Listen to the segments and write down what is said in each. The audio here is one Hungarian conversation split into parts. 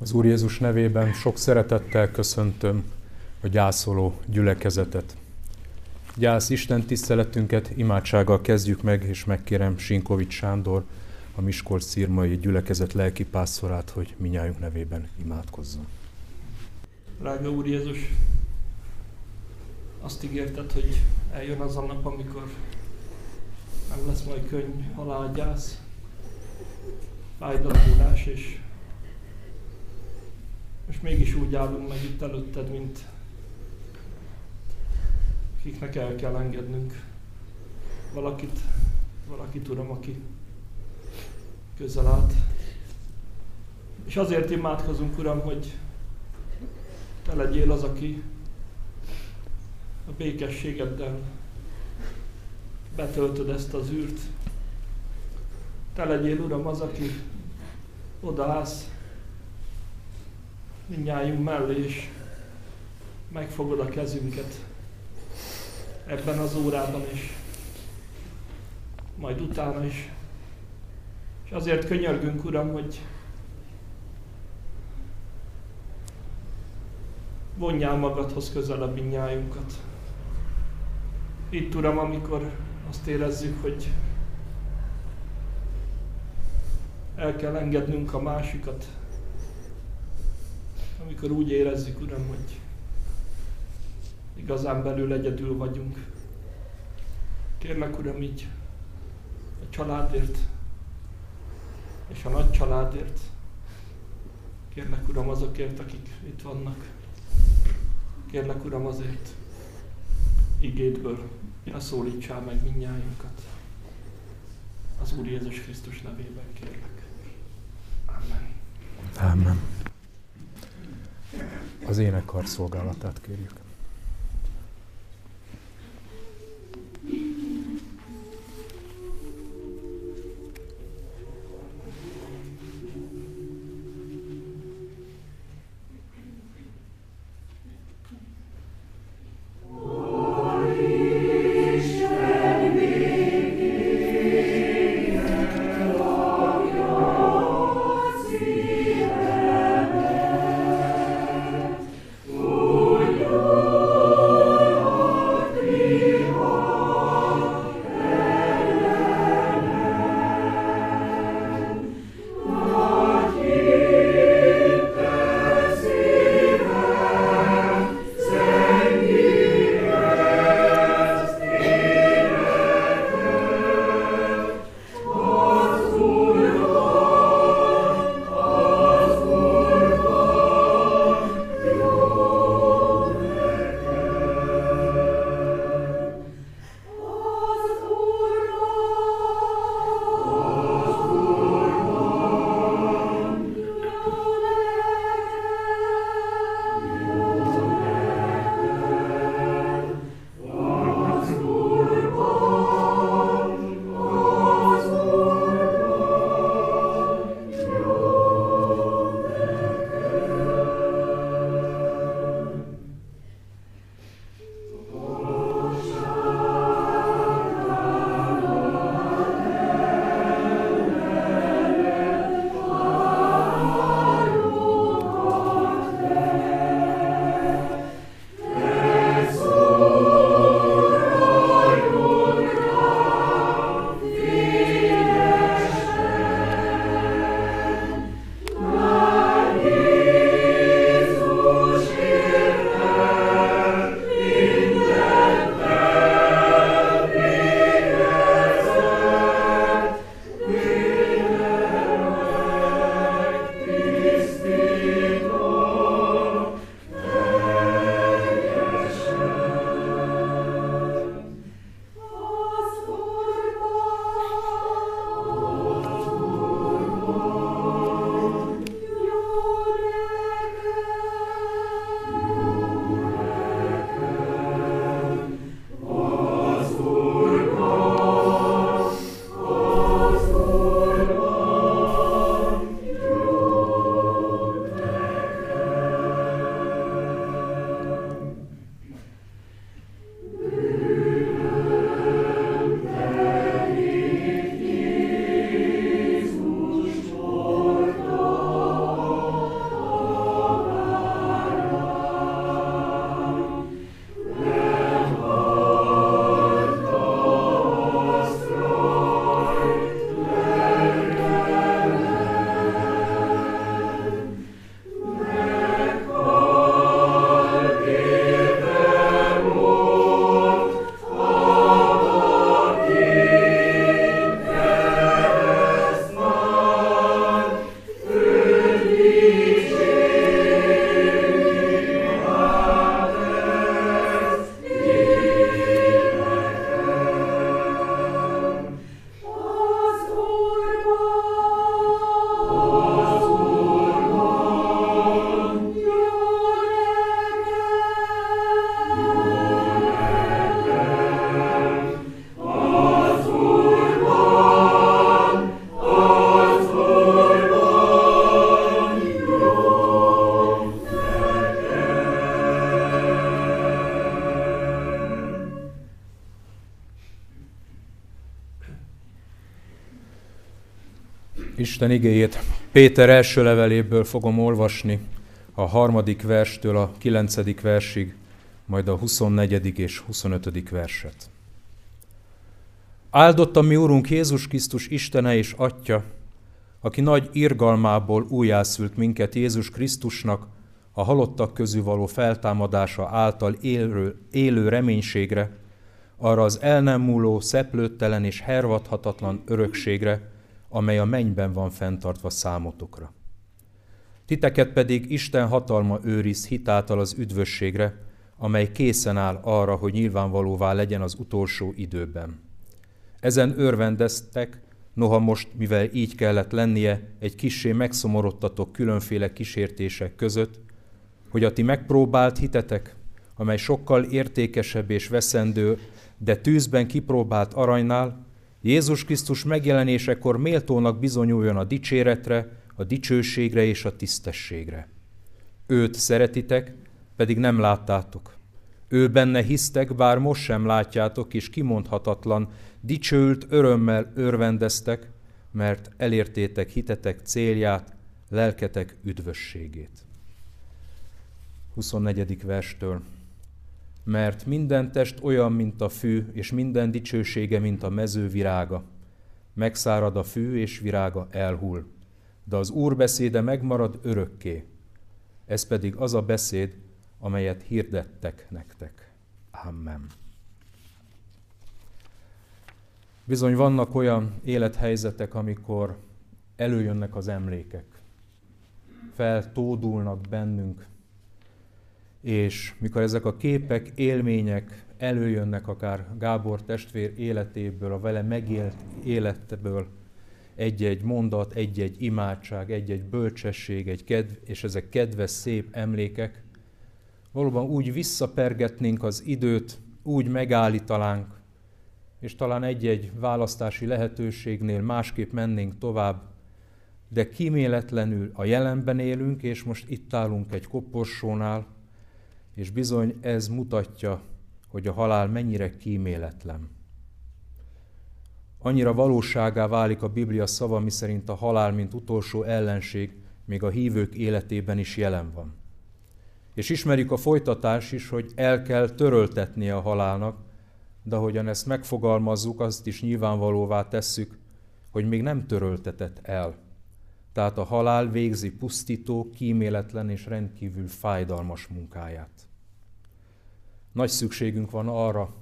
Az Úr Jézus nevében sok szeretettel köszöntöm a gyászoló gyülekezetet. Gyász Isten tiszteletünket imádsággal kezdjük meg, és megkérem Sinkovics Sándor, a Miskolc szírmai gyülekezet lelkipásztorát, hogy minnyájunk nevében imádkozzon. Drága Úr Jézus, azt ígérted, hogy eljön az a nap, amikor nem lesz majd könny, halálgyász, fájdalomulás, és, és mégis úgy állunk meg itt előtted, mint akiknek el kell engednünk valakit, valakit, Uram, aki közel állt. És azért imádkozunk, Uram, hogy Te legyél az, aki a békességeddel betöltöd ezt az űrt. Te legyél, Uram, az, aki odaállsz mindnyájunk mellé, és megfogod a kezünket ebben az órában is, majd utána is. És azért könyörgünk, Uram, hogy vonjál magadhoz közelebb minnyájunkat. Itt, Uram, amikor azt érezzük, hogy el kell engednünk a másikat, amikor úgy érezzük, Uram, hogy igazán belül egyedül vagyunk. Kérlek, Uram, így a családért és a nagy családért. Kérlek, Uram, azokért, akik itt vannak. Kérlek, Uram, azért igédből ne szólítsál meg minnyájunkat. Az Úr Jézus Krisztus nevében kérlek. Amen. Amen. Az énekkar szolgálatát kérjük. Isten igéjét Péter első leveléből fogom olvasni, a harmadik verstől a kilencedik versig, majd a 24. és 25. verset. Áldott a mi Úrunk Jézus Krisztus Istene és Atya, aki nagy irgalmából újjászült minket Jézus Krisztusnak, a halottak közül való feltámadása által élő, élő reménységre, arra az el nem múló, szeplőttelen és hervadhatatlan örökségre, amely a mennyben van fenntartva számotokra. Titeket pedig Isten hatalma őriz hitáltal az üdvösségre, amely készen áll arra, hogy nyilvánvalóvá legyen az utolsó időben. Ezen örvendeztek, noha most, mivel így kellett lennie, egy kissé megszomorodtatok különféle kísértések között, hogy a ti megpróbált hitetek, amely sokkal értékesebb és veszendő, de tűzben kipróbált aranynál, Jézus Krisztus megjelenésekor méltónak bizonyuljon a dicséretre, a dicsőségre és a tisztességre. Őt szeretitek, pedig nem láttátok. Ő benne hisztek, bár most sem látjátok, és kimondhatatlan, dicsőült örömmel örvendeztek, mert elértétek hitetek célját, lelketek üdvösségét. 24. verstől. Mert minden test olyan, mint a fű, és minden dicsősége, mint a mező virága. Megszárad a fű, és virága elhull. De az Úr beszéde megmarad örökké. Ez pedig az a beszéd, amelyet hirdettek nektek. Amen. Bizony vannak olyan élethelyzetek, amikor előjönnek az emlékek, feltódulnak bennünk, és mikor ezek a képek, élmények előjönnek akár Gábor testvér életéből, a vele megélt életből, egy-egy mondat, egy-egy imádság, egy-egy bölcsesség, egy kedv, és ezek kedves, szép emlékek, valóban úgy visszapergetnénk az időt, úgy megállítanánk, és talán egy-egy választási lehetőségnél másképp mennénk tovább, de kíméletlenül a jelenben élünk, és most itt állunk egy koporsónál, és bizony ez mutatja, hogy a halál mennyire kíméletlen. Annyira valóságá válik a Biblia szava, miszerint a halál, mint utolsó ellenség, még a hívők életében is jelen van. És ismerjük a folytatás is, hogy el kell töröltetnie a halálnak, de ahogyan ezt megfogalmazzuk, azt is nyilvánvalóvá tesszük, hogy még nem töröltetett el. Tehát a halál végzi pusztító, kíméletlen és rendkívül fájdalmas munkáját. Nagy szükségünk van arra,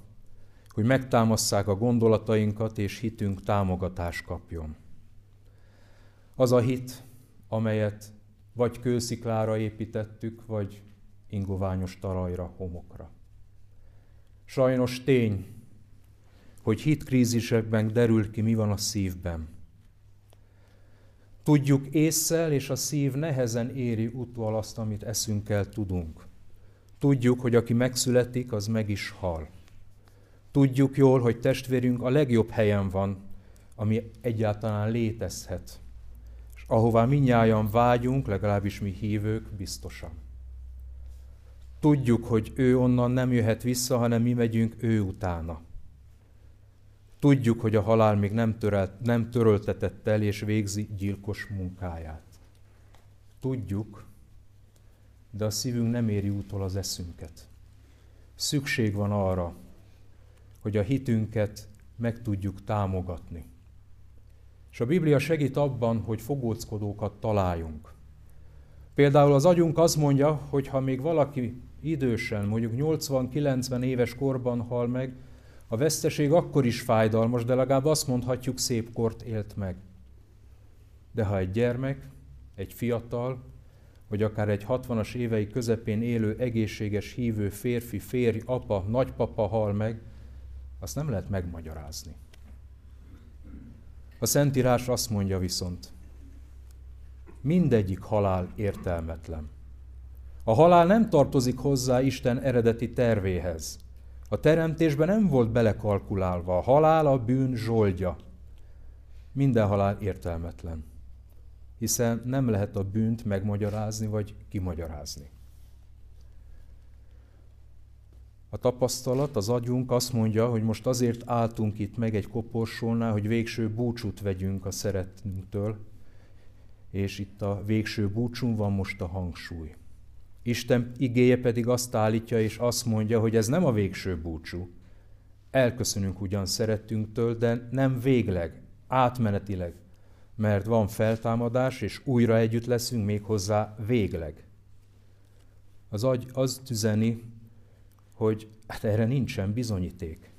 hogy megtámasszák a gondolatainkat, és hitünk támogatást kapjon. Az a hit, amelyet vagy kősziklára építettük, vagy ingoványos talajra, homokra. Sajnos tény, hogy hitkrízisekben derül ki, mi van a szívben. Tudjuk észszel, és a szív nehezen éri utval azt, amit eszünkkel tudunk. Tudjuk, hogy aki megszületik, az meg is hal. Tudjuk jól, hogy testvérünk a legjobb helyen van, ami egyáltalán létezhet, és ahová minnyáján vágyunk, legalábbis mi hívők, biztosan. Tudjuk, hogy ő onnan nem jöhet vissza, hanem mi megyünk ő utána. Tudjuk, hogy a halál még nem, törelt, nem töröltetett el és végzi gyilkos munkáját. Tudjuk, de a szívünk nem éri útól az eszünket. Szükség van arra, hogy a hitünket meg tudjuk támogatni. És a Biblia segít abban, hogy fogóckodókat találjunk. Például az agyunk azt mondja, hogy ha még valaki idősen, mondjuk 80-90 éves korban hal meg, a veszteség akkor is fájdalmas, de legalább azt mondhatjuk, szép kort élt meg. De ha egy gyermek, egy fiatal, vagy akár egy 60-as évei közepén élő egészséges hívő férfi, férj, apa, nagypapa hal meg, azt nem lehet megmagyarázni. A Szentírás azt mondja viszont, mindegyik halál értelmetlen. A halál nem tartozik hozzá Isten eredeti tervéhez. A teremtésben nem volt belekalkulálva. A halál a bűn zsoldja. Minden halál értelmetlen. Hiszen nem lehet a bűnt megmagyarázni vagy kimagyarázni. A tapasztalat, az agyunk azt mondja, hogy most azért álltunk itt meg egy koporsónál, hogy végső búcsút vegyünk a szeretünktől, és itt a végső búcsún van most a hangsúly. Isten igéje pedig azt állítja, és azt mondja, hogy ez nem a végső búcsú. Elköszönünk ugyan szerettünktől, de nem végleg, átmenetileg, mert van feltámadás, és újra együtt leszünk még hozzá végleg. Az agy az tüzeni, hogy hát erre nincsen bizonyíték,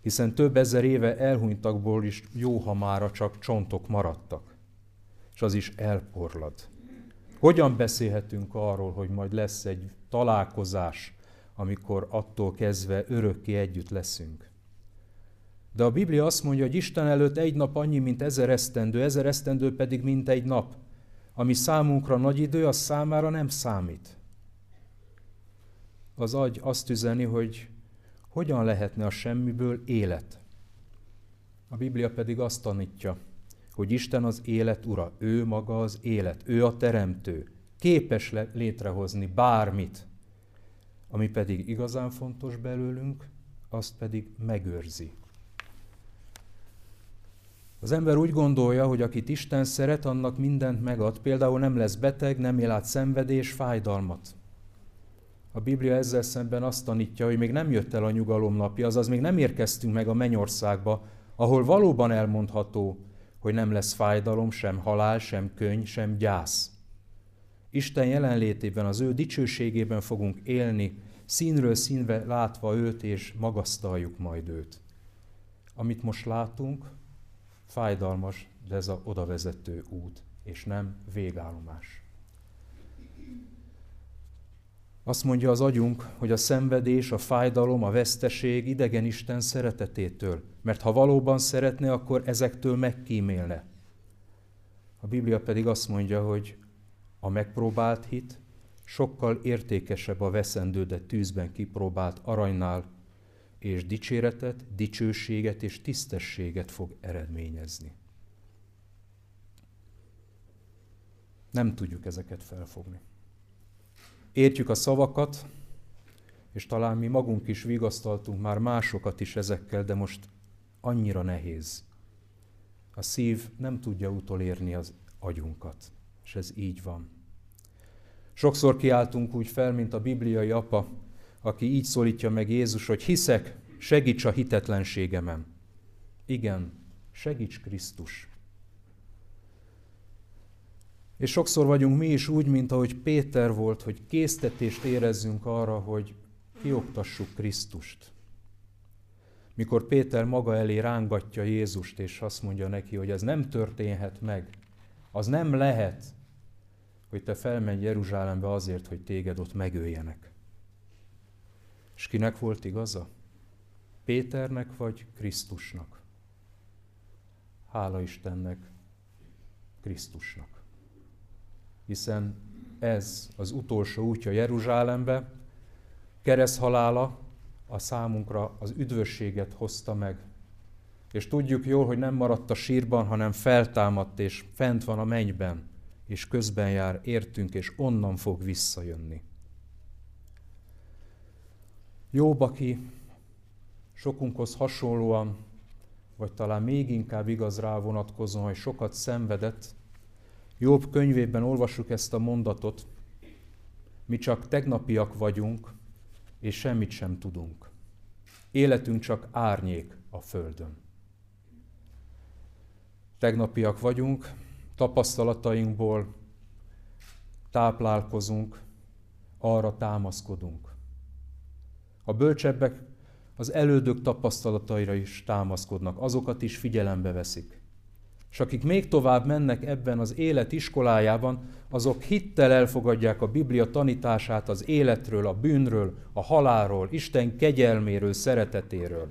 hiszen több ezer éve elhunytakból is jó, ha mára csak csontok maradtak, és az is elporlad. Hogyan beszélhetünk arról, hogy majd lesz egy találkozás, amikor attól kezdve örökké együtt leszünk? De a Biblia azt mondja, hogy Isten előtt egy nap annyi, mint ezer esztendő, ezer esztendő pedig, mint egy nap. Ami számunkra nagy idő, az számára nem számít. Az agy azt üzeni, hogy hogyan lehetne a semmiből élet. A Biblia pedig azt tanítja, hogy Isten az élet ura, ő maga az élet, ő a teremtő, képes létrehozni bármit, ami pedig igazán fontos belőlünk, azt pedig megőrzi. Az ember úgy gondolja, hogy akit Isten szeret, annak mindent megad. Például nem lesz beteg, nem él át szenvedés, fájdalmat. A Biblia ezzel szemben azt tanítja, hogy még nem jött el a nyugalom napja, azaz még nem érkeztünk meg a mennyországba, ahol valóban elmondható, hogy nem lesz fájdalom, sem halál, sem könyv, sem gyász. Isten jelenlétében, az ő dicsőségében fogunk élni, színről színre látva őt, és magasztaljuk majd őt. Amit most látunk, fájdalmas, de ez a odavezető út, és nem végállomás. Azt mondja az agyunk, hogy a szenvedés, a fájdalom, a veszteség idegen Isten szeretetétől, mert ha valóban szeretne, akkor ezektől megkímélne. A Biblia pedig azt mondja, hogy a megpróbált hit sokkal értékesebb a veszendő, de tűzben kipróbált aranynál, és dicséretet, dicsőséget és tisztességet fog eredményezni. Nem tudjuk ezeket felfogni. Értjük a szavakat, és talán mi magunk is vigasztaltunk már másokat is ezekkel, de most annyira nehéz. A szív nem tudja utolérni az agyunkat, és ez így van. Sokszor kiáltunk úgy fel, mint a bibliai apa, aki így szólítja meg Jézus, hogy hiszek, segíts a hitetlenségemen. Igen, segíts Krisztus. És sokszor vagyunk mi is úgy, mint ahogy Péter volt, hogy késztetést érezzünk arra, hogy kioktassuk Krisztust. Mikor Péter maga elé rángatja Jézust, és azt mondja neki, hogy ez nem történhet meg, az nem lehet, hogy te felmenj Jeruzsálembe azért, hogy téged ott megöljenek. És kinek volt igaza? Péternek vagy Krisztusnak? Hála Istennek, Krisztusnak. Hiszen ez az utolsó útja Jeruzsálembe, kereszthalála a számunkra az üdvösséget hozta meg. És tudjuk jól, hogy nem maradt a sírban, hanem feltámadt és fent van a mennyben, és közben jár értünk, és onnan fog visszajönni. Jobb, aki sokunkhoz hasonlóan, vagy talán még inkább igaz rá vonatkozóan, hogy sokat szenvedett, Jobb könyvében olvassuk ezt a mondatot, mi csak tegnapiak vagyunk, és semmit sem tudunk. Életünk csak árnyék a földön. Tegnapiak vagyunk, tapasztalatainkból táplálkozunk, arra támaszkodunk. A bölcsebbek az elődök tapasztalataira is támaszkodnak, azokat is figyelembe veszik. És akik még tovább mennek ebben az élet iskolájában, azok hittel elfogadják a Biblia tanítását az életről, a bűnről, a halálról, Isten kegyelméről, szeretetéről.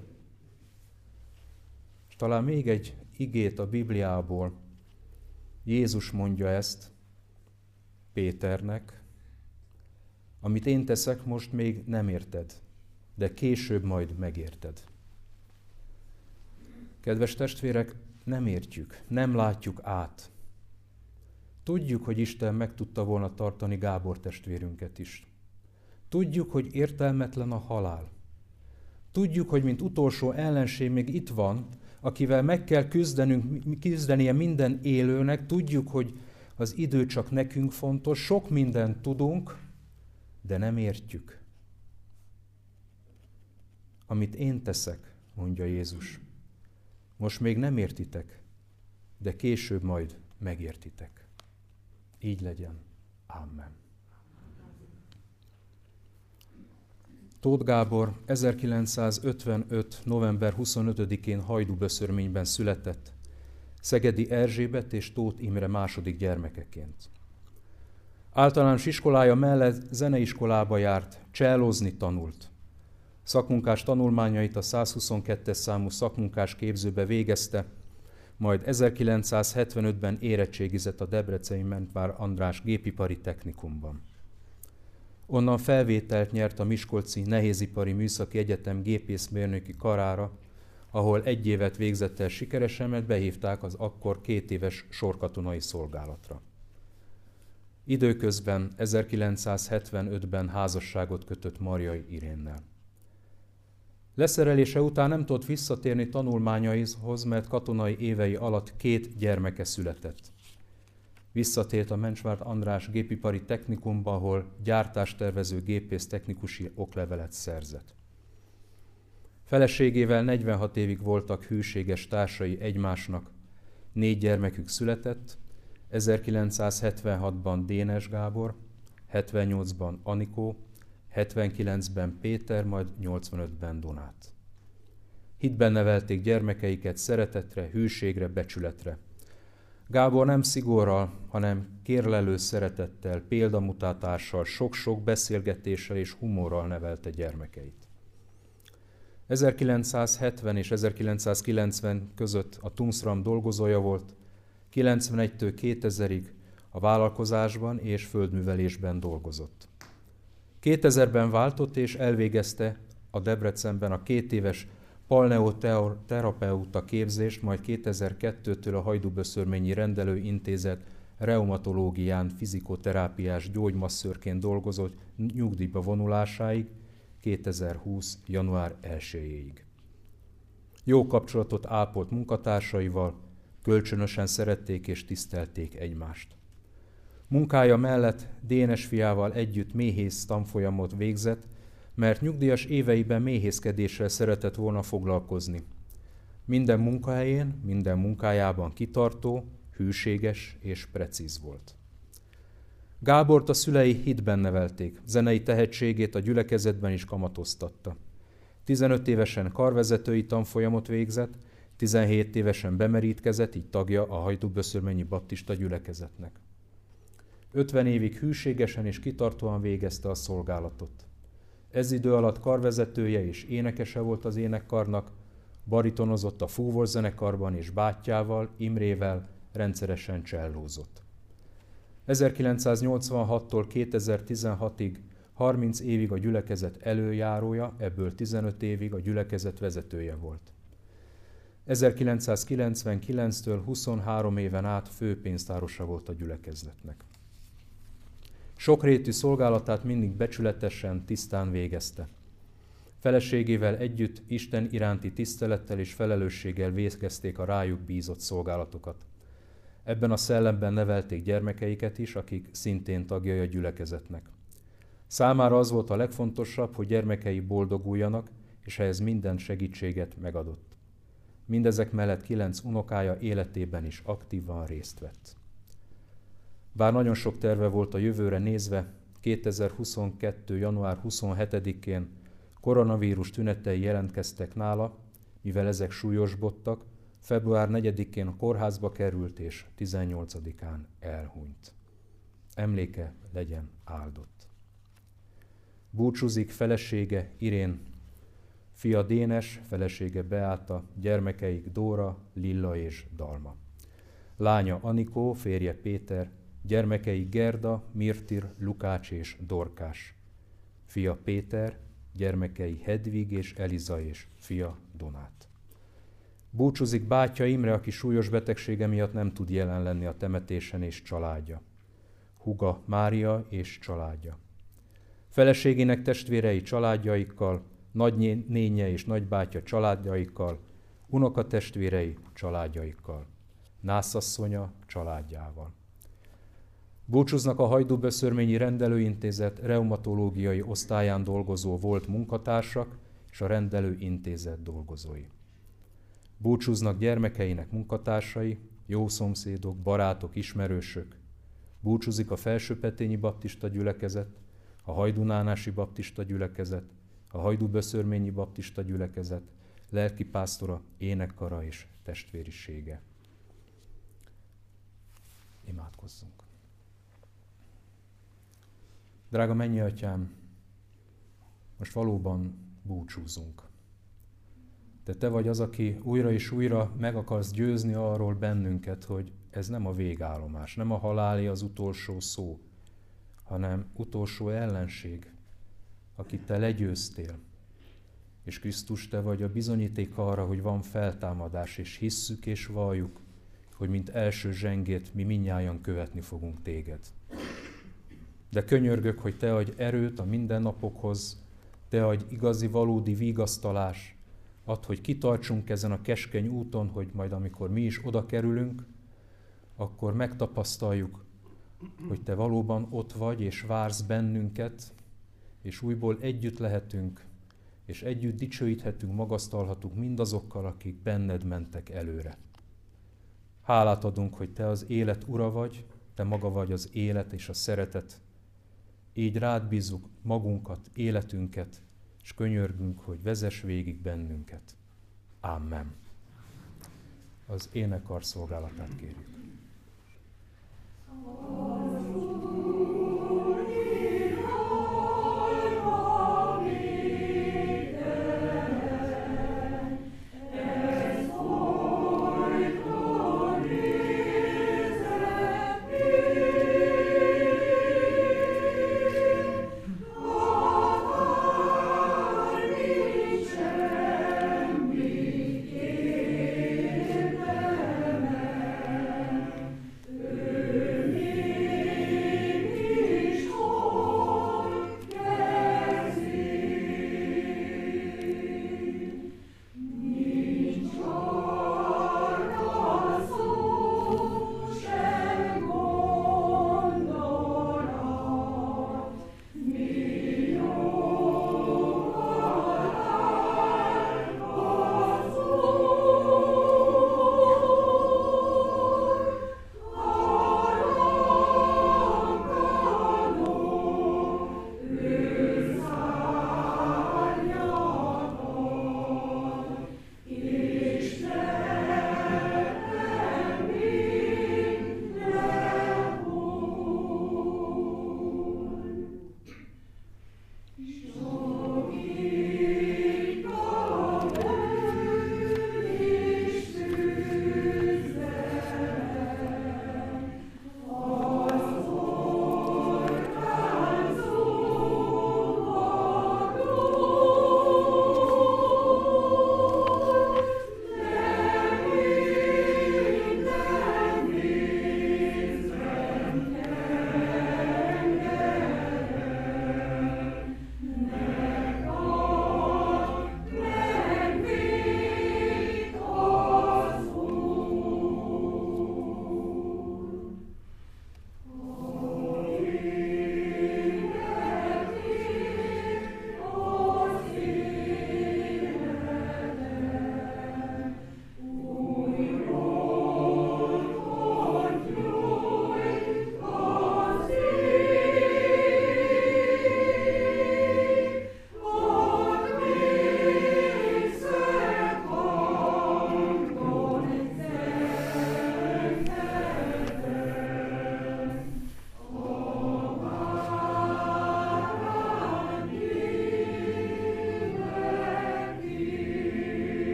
És talán még egy igét a Bibliából. Jézus mondja ezt Péternek, amit én teszek most még nem érted, de később majd megérted. Kedves testvérek, nem értjük, nem látjuk át. Tudjuk, hogy Isten meg tudta volna tartani Gábor testvérünket is. Tudjuk, hogy értelmetlen a halál. Tudjuk, hogy mint utolsó ellenség még itt van, akivel meg kell küzdenünk, küzdenie minden élőnek, tudjuk, hogy, az idő csak nekünk fontos, sok mindent tudunk, de nem értjük. Amit én teszek, mondja Jézus, most még nem értitek, de később majd megértitek. Így legyen. Amen. Tóth Gábor 1955. november 25-én Hajdúböszörményben született, Szegedi Erzsébet és Tóth Imre második gyermekeként. Általános iskolája mellett zeneiskolába járt, csellozni tanult. Szakmunkás tanulmányait a 122-es számú szakmunkás képzőbe végezte, majd 1975-ben érettségizett a Debreceni Mentvár András gépipari technikumban. Onnan felvételt nyert a Miskolci Nehézipari Műszaki Egyetem gépészmérnöki karára, ahol egy évet végzett el sikeresen, mert behívták az akkor két éves sorkatonai szolgálatra. Időközben 1975-ben házasságot kötött Marjai Irénnel. Leszerelése után nem tudott visszatérni tanulmányaihoz, mert katonai évei alatt két gyermeke született. Visszatért a Mencsvárt András gépipari technikumba, ahol gyártástervező gépész technikusi oklevelet szerzett. Feleségével 46 évig voltak hűséges társai egymásnak. Négy gyermekük született, 1976-ban Dénes Gábor, 78-ban Anikó, 79-ben Péter, majd 85-ben Donát. Hitben nevelték gyermekeiket szeretetre, hűségre, becsületre. Gábor nem szigorral, hanem kérlelő szeretettel, példamutatással, sok-sok beszélgetéssel és humorral nevelte gyermekeit. 1970 és 1990 között a Tungsram dolgozója volt, 91-től 2000-ig a vállalkozásban és földművelésben dolgozott. 2000-ben váltott és elvégezte a Debrecenben a két éves palneoterapeuta képzést, majd 2002-től a Hajdúböszörményi Rendelőintézet reumatológián fizikoterápiás gyógymasszörként dolgozott nyugdíjba vonulásáig 2020. január 1-ig. Jó kapcsolatot ápolt munkatársaival, kölcsönösen szerették és tisztelték egymást. Munkája mellett Dénes fiával együtt méhész tanfolyamot végzett, mert nyugdíjas éveiben méhészkedéssel szeretett volna foglalkozni. Minden munkahelyén, minden munkájában kitartó, hűséges és precíz volt. Gábort a szülei hitben nevelték, zenei tehetségét a gyülekezetben is kamatoztatta. 15 évesen karvezetői tanfolyamot végzett, 17 évesen bemerítkezett, így tagja a Hajdúböszörmennyi Baptista gyülekezetnek. 50 évig hűségesen és kitartóan végezte a szolgálatot. Ez idő alatt karvezetője és énekese volt az énekkarnak, baritonozott a fúvorzenekarban és bátyjával, Imrével rendszeresen csellózott. 1986-tól 2016-ig 30 évig a gyülekezet előjárója, ebből 15 évig a gyülekezet vezetője volt. 1999-től 23 éven át főpénztárosa volt a gyülekezetnek. Sokrétű szolgálatát mindig becsületesen, tisztán végezte. Feleségével együtt Isten iránti tisztelettel és felelősséggel végezték a rájuk bízott szolgálatokat. Ebben a szellemben nevelték gyermekeiket is, akik szintén tagjai a gyülekezetnek. Számára az volt a legfontosabb, hogy gyermekei boldoguljanak, és ehhez minden segítséget megadott. Mindezek mellett kilenc unokája életében is aktívan részt vett. Bár nagyon sok terve volt a jövőre nézve, 2022. január 27-én koronavírus tünetei jelentkeztek nála, mivel ezek súlyosbottak, február 4-én a kórházba került és 18-án elhunyt. Emléke legyen áldott. Búcsúzik felesége Irén, fia Dénes, felesége Beáta, gyermekeik Dóra, Lilla és Dalma. Lánya Anikó, férje Péter, gyermekei Gerda, Mirtir, Lukács és Dorkás. Fia Péter, gyermekei Hedvig és Eliza és fia Donát. Búcsúzik bátyja Imre, aki súlyos betegsége miatt nem tud jelen lenni a temetésen és családja. Huga Mária és családja. Feleségének testvérei családjaikkal, nagynénye és nagybátyja családjaikkal, unokatestvérei családjaikkal, nászasszonya családjával. Búcsúznak a Hajdúböszörményi Rendelőintézet reumatológiai osztályán dolgozó volt munkatársak és a rendelőintézet dolgozói. Búcsúznak gyermekeinek munkatársai, jó szomszédok, barátok, ismerősök. Búcsúzik a Felsőpetényi Baptista gyülekezet, a Hajdunánási Baptista gyülekezet, a Hajdúböszörményi Baptista gyülekezet, lelkipásztora, énekkara és testvérisége. Imádkozzunk. Drága mennyi atyám, most valóban búcsúzunk. De te vagy az, aki újra és újra meg akarsz győzni arról bennünket, hogy ez nem a végállomás, nem a haláli az utolsó szó, hanem utolsó ellenség, akit te legyőztél. És Krisztus, te vagy a bizonyíték arra, hogy van feltámadás, és hisszük és valljuk, hogy mint első zsengét mi minnyáján követni fogunk téged. De könyörgök, hogy te adj erőt a mindennapokhoz, te adj igazi, valódi vigasztalás, add, hogy kitartsunk ezen a keskeny úton, hogy majd amikor mi is oda kerülünk, akkor megtapasztaljuk, hogy te valóban ott vagy, és vársz bennünket, és újból együtt lehetünk, és együtt dicsőíthetünk, magasztalhatunk mindazokkal, akik benned mentek előre. Hálát adunk, hogy te az élet ura vagy, te maga vagy az élet és a szeretet. Így rád bízzuk magunkat, életünket, és könyörgünk, hogy vezess végig bennünket. Amen. Az énekar szolgálatát kérjük.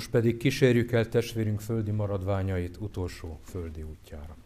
Most pedig kísérjük el testvérünk földi maradványait utolsó földi útjára.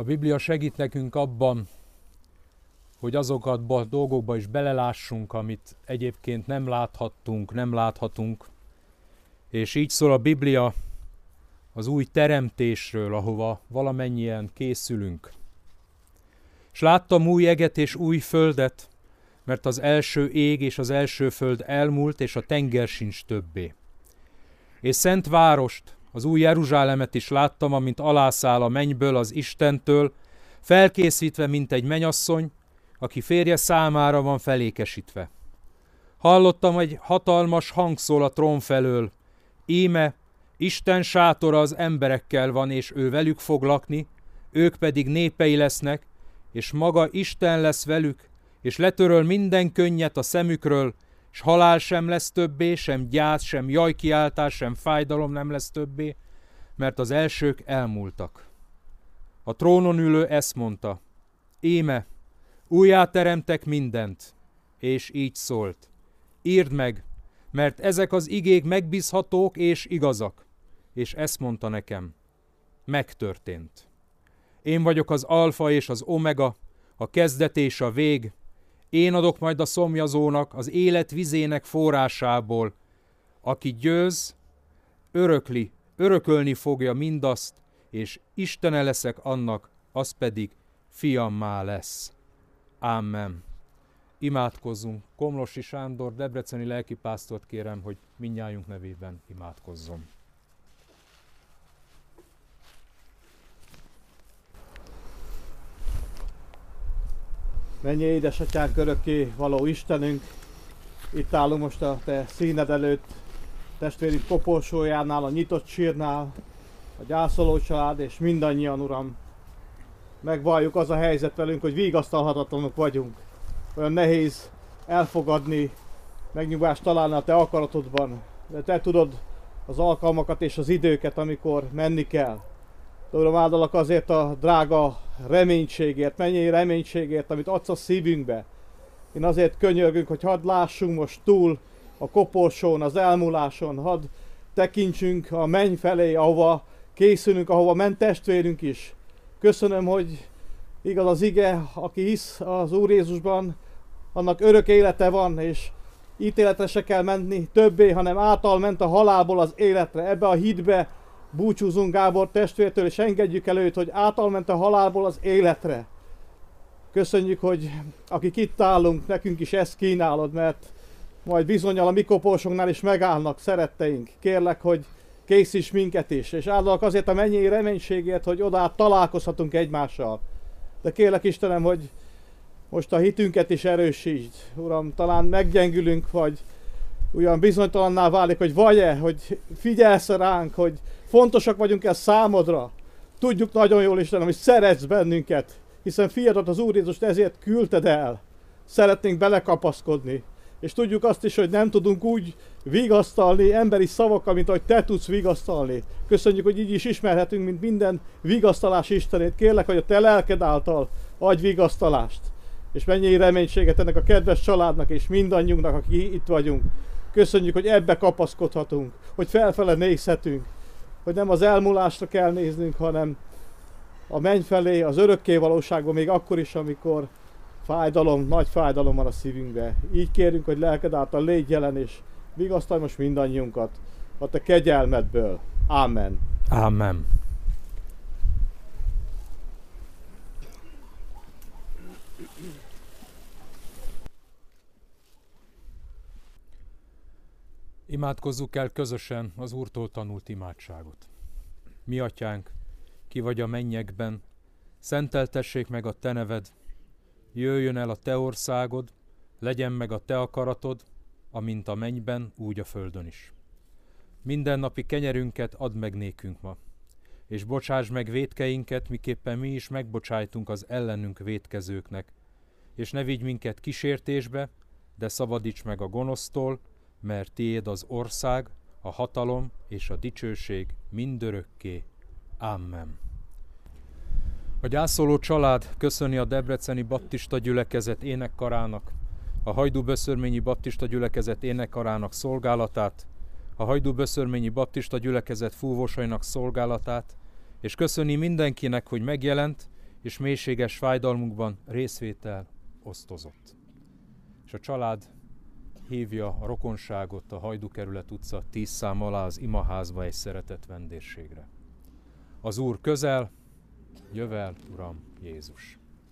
A Biblia segít nekünk abban, hogy azokat a dolgokba is belelássunk, amit egyébként nem láthattunk, nem láthatunk. És így szól a Biblia az új teremtésről, ahova valamennyien készülünk. És láttam új eget és új földet, mert az első ég és az első föld elmúlt, és a tenger sincs többé. És szent várost, az új Jeruzsálemet is láttam, amint alászáll a mennyből az Istentől, felkészítve, mint egy menyasszony, aki férje számára van felékesítve. Hallottam egy hatalmas hangszól a trón felől. Íme, Isten sátora az emberekkel van, és ő velük fog lakni, ők pedig népei lesznek, és maga Isten lesz velük, és letöröl minden könnyet a szemükről, és halál sem lesz többé, sem gyász, sem jajkiáltás, sem fájdalom nem lesz többé, mert az elsők elmúltak. A trónon ülő ezt mondta, Éme, újjáteremtek mindent, és így szólt. Írd meg, mert ezek az igék megbízhatók és igazak. És ezt mondta nekem. Megtörtént. Én vagyok az alfa és az omega, a kezdet és a vég. Én adok majd a szomjazónak, az élet vizének forrásából. Aki győz, örökli, örökölni fogja mindazt, és Istene leszek annak, az pedig fiammá lesz. Amen. Imádkozzunk. Komlosi Sándor, Debreceni lelkipásztort kérem, hogy minnyájunk nevében imádkozzon. Mennyi édesatyánk örökké való Istenünk, itt állunk most a te színed előtt, testvérünk koporsójánál, a nyitott sírnál, a gyászoló család, és mindannyian, Uram, megvalljuk az a helyzet velünk, hogy vigasztalhatatlanok vagyunk. Olyan nehéz elfogadni, megnyugvást találni a te akaratodban. De te tudod az alkalmakat és az időket, amikor menni kell. Uram, áldalak azért a drága reménységért, mennyi reménységért, amit adsz a szívünkbe. Én azért könyörgünk, hogy hadd lássunk most túl a koporsón, az elmúláson, hadd tekintsünk a menny felé, ahova készülünk, ahova ment testvérünk is. Köszönöm, hogy igaz az ige, aki hisz az Úr Jézusban, annak örök élete van, és ítéletre se kell menni többé, hanem által ment a halálból az életre. Ebbe a hitbe búcsúzunk Gábor testvértől, és engedjük el őt, hogy által ment a halálból az életre. Köszönjük, hogy akik itt állunk, nekünk is ezt kínálod, mert majd bizonyal a mikroporsunknál is megállnak szeretteink. Kérlek, hogy készíts minket is, és áldalak azért a mennyi reménységért, hogy oda találkozhatunk egymással. De kérlek Istenem, hogy most a hitünket is erősítsd. Uram, talán meggyengülünk, vagy olyan bizonytalanná válik, hogy vagy-e, hogy figyelsz ránk, hogy fontosak vagyunk-e számodra. Tudjuk nagyon jól Istenem, hogy szeretsz bennünket, hiszen fiadat az Úr Jézust ezért küldted el. Szeretnénk belekapaszkodni. És tudjuk azt is, hogy nem tudunk úgy vigasztalni emberi szavakkal, mint ahogy te tudsz vigasztalni. Köszönjük, hogy így is ismerhetünk, mint minden vigasztalás Istenét. Kérlek, hogy a te lelked által adj vigasztalást. És mennyi reménységet ennek a kedves családnak és mindannyiunknak, akik itt vagyunk. Köszönjük, hogy ebbe kapaszkodhatunk, hogy felfele nézhetünk, hogy nem az elmúlásra kell néznünk, hanem a menny felé, az örökké valóságban, még akkor is, amikor fájdalom, nagy fájdalom van a szívünkbe. Így kérünk, hogy lelked által légy jelen, és vigasztalj most mindannyiunkat a te kegyelmedből. Amen. Amen. Imádkozzuk el közösen az Úrtól tanult imádságot. Mi atyánk, ki vagy a mennyekben, szenteltessék meg a te neved, jöjjön el a te országod, legyen meg a te akaratod, amint a mennyben, úgy a földön is. Minden napi kenyerünket add meg nékünk ma, és bocsáss meg vétkeinket, miképpen mi is megbocsájtunk az ellenünk vétkezőknek, és ne vigy minket kísértésbe, de szabadíts meg a gonosztól, mert tiéd az ország, a hatalom és a dicsőség mindörökké. Amen. A gyászoló család köszöni a Debreceni Baptista gyülekezet énekkarának, a Hajdú-Böszörményi Baptista gyülekezet énekkarának szolgálatát, a Hajdú-Böszörményi Baptista gyülekezet fúvósainak szolgálatát, és köszöni mindenkinek, hogy megjelent, és mélységes fájdalmunkban részvétel osztozott. És a család hívja a rokonságot a Hajdukerület utca tíz szám alá az imaházba egy szeretett vendégségre. Az Úr közel, jövel, Uram Jézus!